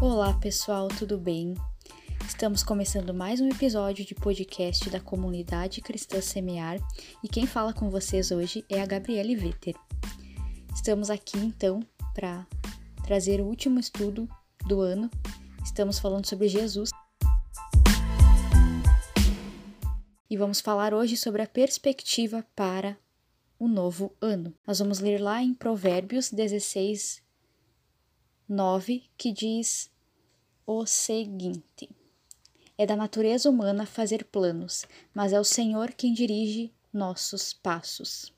Olá pessoal, tudo bem? Estamos começando mais um episódio de podcast da comunidade cristã Semear e quem fala com vocês hoje é a Gabriele Vetter. Estamos aqui então para trazer o último estudo do ano. Estamos falando sobre Jesus. E vamos falar hoje sobre a perspectiva para o novo ano. Nós vamos ler lá em Provérbios 16, 9, que diz o seguinte: É da natureza humana fazer planos, mas é o Senhor quem dirige nossos passos.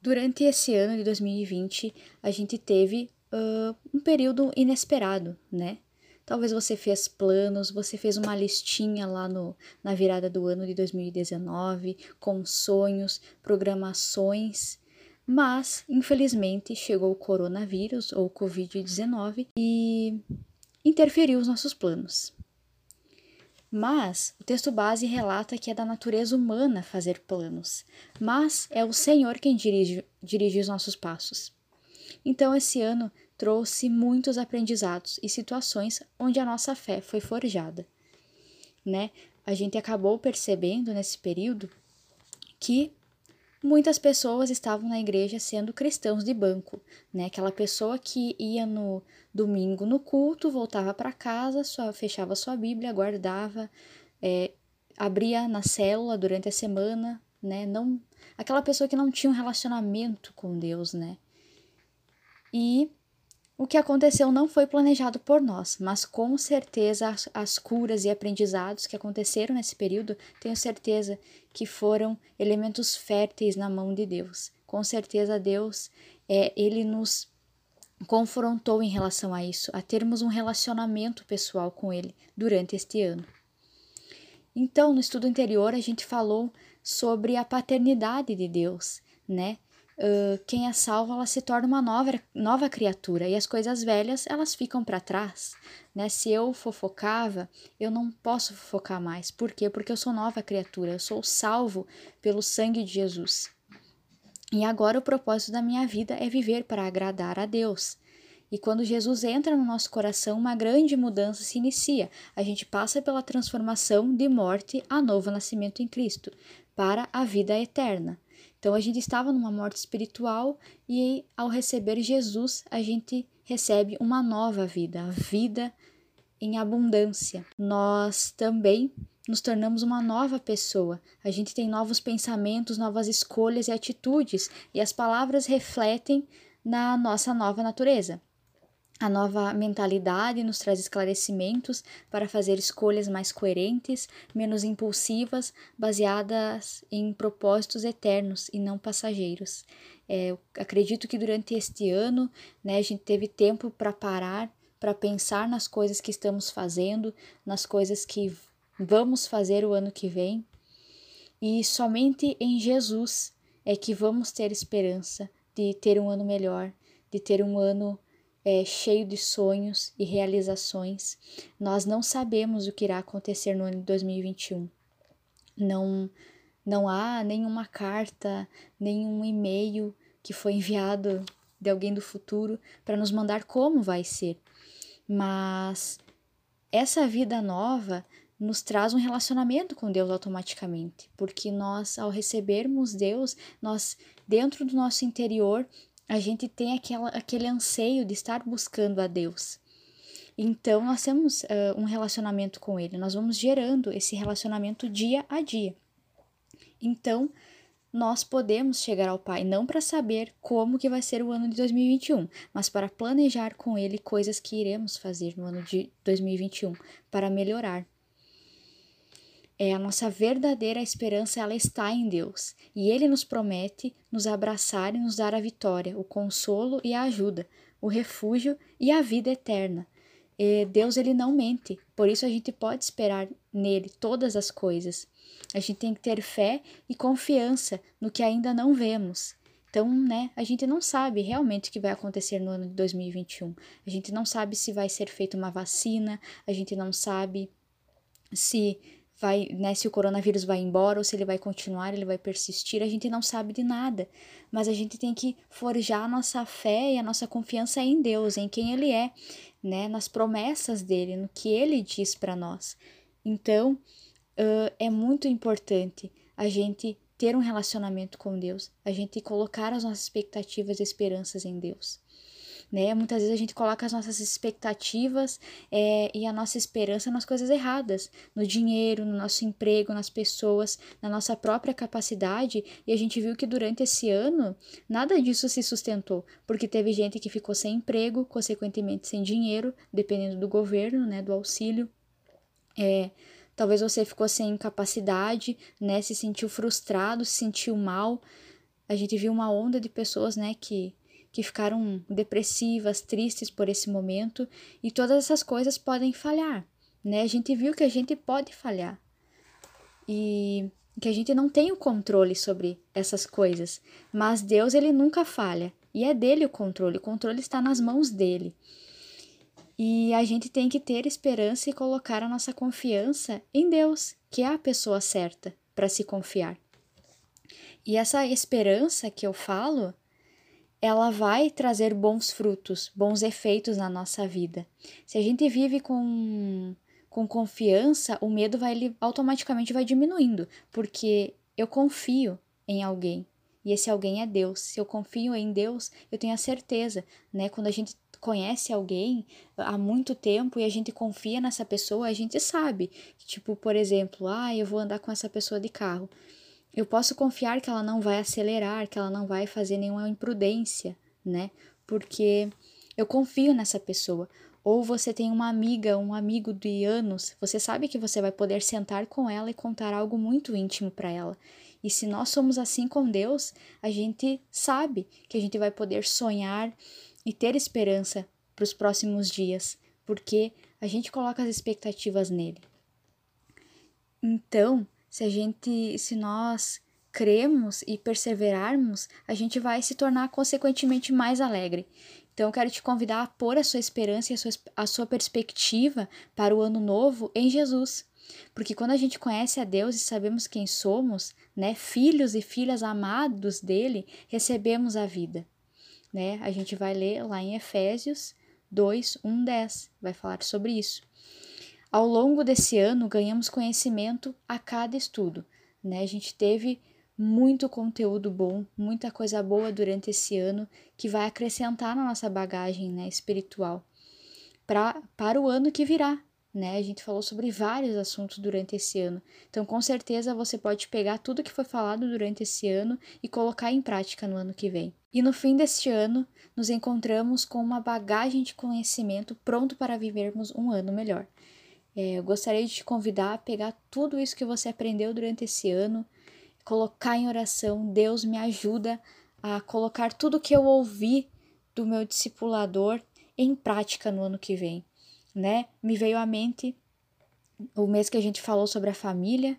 Durante esse ano de 2020, a gente teve uh, um período inesperado, né? Talvez você fez planos, você fez uma listinha lá no, na virada do ano de 2019, com sonhos, programações, mas infelizmente chegou o coronavírus ou Covid-19 e interferiu os nossos planos. Mas o texto base relata que é da natureza humana fazer planos, mas é o Senhor quem dirige, dirige os nossos passos. Então, esse ano trouxe muitos aprendizados e situações onde a nossa fé foi forjada, né? A gente acabou percebendo nesse período que muitas pessoas estavam na igreja sendo cristãos de banco, né? Aquela pessoa que ia no domingo no culto, voltava para casa, só fechava sua Bíblia, guardava, é, abria na célula durante a semana, né? Não, aquela pessoa que não tinha um relacionamento com Deus, né? E o que aconteceu não foi planejado por nós, mas com certeza as, as, curas e aprendizados que aconteceram nesse período, tenho certeza que foram elementos férteis na mão de Deus. Com certeza Deus, é, ele nos confrontou em relação a isso, a termos um relacionamento pessoal com ele durante este ano. Então, no estudo anterior, a gente falou sobre a paternidade de Deus, né? Uh, quem é salvo ela se torna uma nova, nova criatura e as coisas velhas elas ficam para trás. Né? Se eu fofocava, eu não posso fofocar mais. Por quê? Porque eu sou nova criatura, eu sou salvo pelo sangue de Jesus. E agora o propósito da minha vida é viver para agradar a Deus. E quando Jesus entra no nosso coração, uma grande mudança se inicia. A gente passa pela transformação de morte a novo nascimento em Cristo, para a vida eterna. Então a gente estava numa morte espiritual e ao receber Jesus, a gente recebe uma nova vida, a vida em abundância. Nós também nos tornamos uma nova pessoa. A gente tem novos pensamentos, novas escolhas e atitudes, e as palavras refletem na nossa nova natureza. A nova mentalidade nos traz esclarecimentos para fazer escolhas mais coerentes, menos impulsivas, baseadas em propósitos eternos e não passageiros. É, acredito que durante este ano né, a gente teve tempo para parar, para pensar nas coisas que estamos fazendo, nas coisas que vamos fazer o ano que vem. E somente em Jesus é que vamos ter esperança de ter um ano melhor, de ter um ano é, cheio de sonhos e realizações. Nós não sabemos o que irá acontecer no ano de 2021. Não, não há nenhuma carta, nenhum e-mail que foi enviado de alguém do futuro para nos mandar como vai ser. Mas essa vida nova nos traz um relacionamento com Deus automaticamente, porque nós, ao recebermos Deus, nós, dentro do nosso interior, a gente tem aquela, aquele anseio de estar buscando a Deus. Então, nós temos uh, um relacionamento com Ele, nós vamos gerando esse relacionamento dia a dia. Então, nós podemos chegar ao Pai não para saber como que vai ser o ano de 2021, mas para planejar com Ele coisas que iremos fazer no ano de 2021 para melhorar é a nossa verdadeira esperança, ela está em Deus, e ele nos promete nos abraçar e nos dar a vitória, o consolo e a ajuda, o refúgio e a vida eterna. E Deus ele não mente, por isso a gente pode esperar nele todas as coisas. A gente tem que ter fé e confiança no que ainda não vemos. Então, né, a gente não sabe realmente o que vai acontecer no ano de 2021. A gente não sabe se vai ser feita uma vacina, a gente não sabe se vai, né, se o coronavírus vai embora ou se ele vai continuar, ele vai persistir, a gente não sabe de nada. Mas a gente tem que forjar a nossa fé e a nossa confiança em Deus, em quem ele é, né, nas promessas dele, no que ele diz para nós. Então, uh, é muito importante a gente ter um relacionamento com Deus, a gente colocar as nossas expectativas e esperanças em Deus né? Muitas vezes a gente coloca as nossas expectativas é, e a nossa esperança nas coisas erradas, no dinheiro, no nosso emprego, nas pessoas, na nossa própria capacidade, e a gente viu que durante esse ano nada disso se sustentou, porque teve gente que ficou sem emprego, consequentemente sem dinheiro, dependendo do governo, né, do auxílio. É, talvez você ficou sem capacidade, né, se sentiu frustrado, se sentiu mal. A gente viu uma onda de pessoas, né, que que ficaram depressivas, tristes por esse momento, e todas essas coisas podem falhar, né? A gente viu que a gente pode falhar. E que a gente não tem o controle sobre essas coisas, mas Deus ele nunca falha, e é dele o controle, o controle está nas mãos dele. E a gente tem que ter esperança e colocar a nossa confiança em Deus, que é a pessoa certa para se confiar. E essa esperança que eu falo ela vai trazer bons frutos, bons efeitos na nossa vida. Se a gente vive com, com confiança, o medo vai automaticamente vai diminuindo, porque eu confio em alguém. E esse alguém é Deus. Se eu confio em Deus, eu tenho a certeza, né? Quando a gente conhece alguém há muito tempo e a gente confia nessa pessoa, a gente sabe. Tipo, por exemplo, ah, eu vou andar com essa pessoa de carro eu posso confiar que ela não vai acelerar, que ela não vai fazer nenhuma imprudência, né? Porque eu confio nessa pessoa. Ou você tem uma amiga, um amigo de anos, você sabe que você vai poder sentar com ela e contar algo muito íntimo para ela. E se nós somos assim com Deus, a gente sabe que a gente vai poder sonhar e ter esperança para os próximos dias, porque a gente coloca as expectativas nele. Então, se a gente, se nós cremos e perseverarmos, a gente vai se tornar consequentemente mais alegre. Então quero te convidar a pôr a sua esperança e a sua, a sua perspectiva para o ano novo em Jesus. Porque quando a gente conhece a Deus e sabemos quem somos, né, filhos e filhas amados dele, recebemos a vida. Né? A gente vai ler lá em Efésios 2, 1, 10, vai falar sobre isso. Ao longo desse ano, ganhamos conhecimento a cada estudo, né? A gente teve muito conteúdo bom, muita coisa boa durante esse ano que vai acrescentar na nossa bagagem né, espiritual pra, para o ano que virá. Né? A gente falou sobre vários assuntos durante esse ano. Então, com certeza, você pode pegar tudo que foi falado durante esse ano e colocar em prática no ano que vem. E no fim deste ano, nos encontramos com uma bagagem de conhecimento pronto para vivermos um ano melhor. É, eu gostaria de te convidar a pegar tudo isso que você aprendeu durante esse ano, colocar em oração. Deus me ajuda a colocar tudo que eu ouvi do meu discipulador em prática no ano que vem, né? Me veio à mente o mês que a gente falou sobre a família,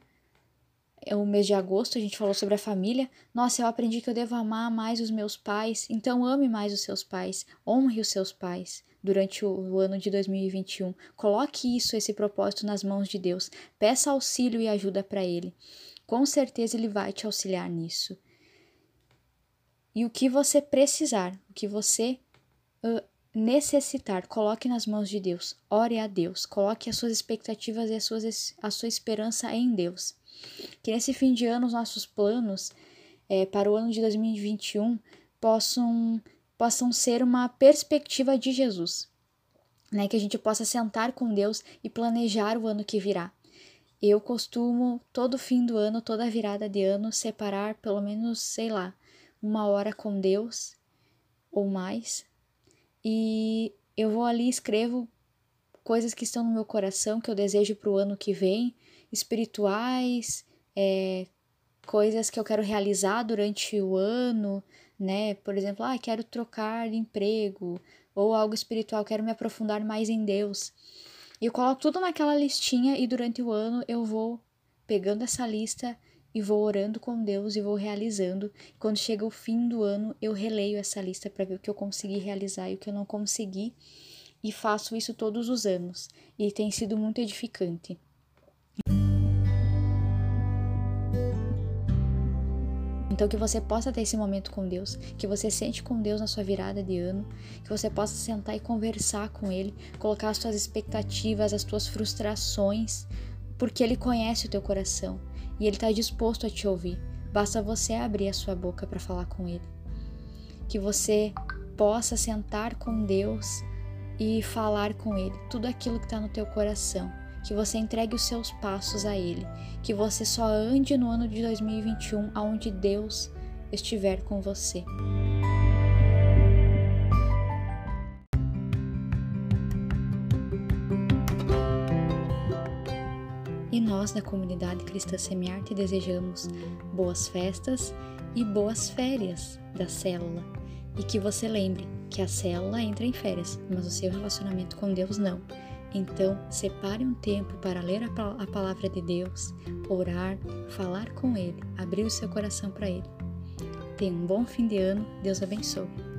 o mês de agosto, a gente falou sobre a família. Nossa, eu aprendi que eu devo amar mais os meus pais, então ame mais os seus pais, honre os seus pais durante o, ano de 2021. Coloque isso, esse propósito nas mãos de Deus. Peça auxílio e ajuda para Ele. Com certeza Ele vai te auxiliar nisso. E o que você precisar, o que você uh, necessitar, coloque nas mãos de Deus. Ore a Deus. Coloque as suas expectativas e as suas, a sua esperança em Deus. Que nesse fim de ano os nossos planos é, para o ano de 2021 possam possam ser uma perspectiva de Jesus, né? Que a gente possa sentar com Deus e planejar o ano que virá. Eu costumo, todo fim do ano, toda virada de ano, separar pelo menos, sei lá, uma hora com Deus ou mais. E eu vou ali escrevo coisas que estão no meu coração, que eu desejo para o ano que vem, espirituais, é, coisas que eu quero realizar durante o ano, né? Por exemplo, ah, quero trocar de emprego, ou algo espiritual, quero me aprofundar mais em Deus. E eu coloco tudo naquela listinha e durante o ano eu vou pegando essa lista e vou orando com Deus e vou realizando. Quando chega o fim do ano, eu releio essa lista para ver o que eu consegui realizar e o que eu não consegui e faço isso todos os anos, e tem sido muito edificante. Então, que você possa ter esse momento com Deus, que você sente com Deus na sua virada de ano, que você possa sentar e conversar com Ele, colocar as suas expectativas, as suas frustrações, porque Ele conhece o teu coração e Ele está disposto a te ouvir. Basta você abrir a sua boca para falar com Ele. Que você possa sentar com Deus e falar com Ele tudo aquilo que está no teu coração. Que você entregue os seus passos a Ele. Que você só ande no ano de 2021 aonde Deus estiver com você. E nós da comunidade Cristã Semear te desejamos boas festas e boas férias da célula. E que você lembre que a célula entra em férias, mas o seu relacionamento com Deus não. Então, separe um tempo para ler a palavra de Deus, orar, falar com Ele, abrir o seu coração para Ele. Tenha um bom fim de ano, Deus abençoe.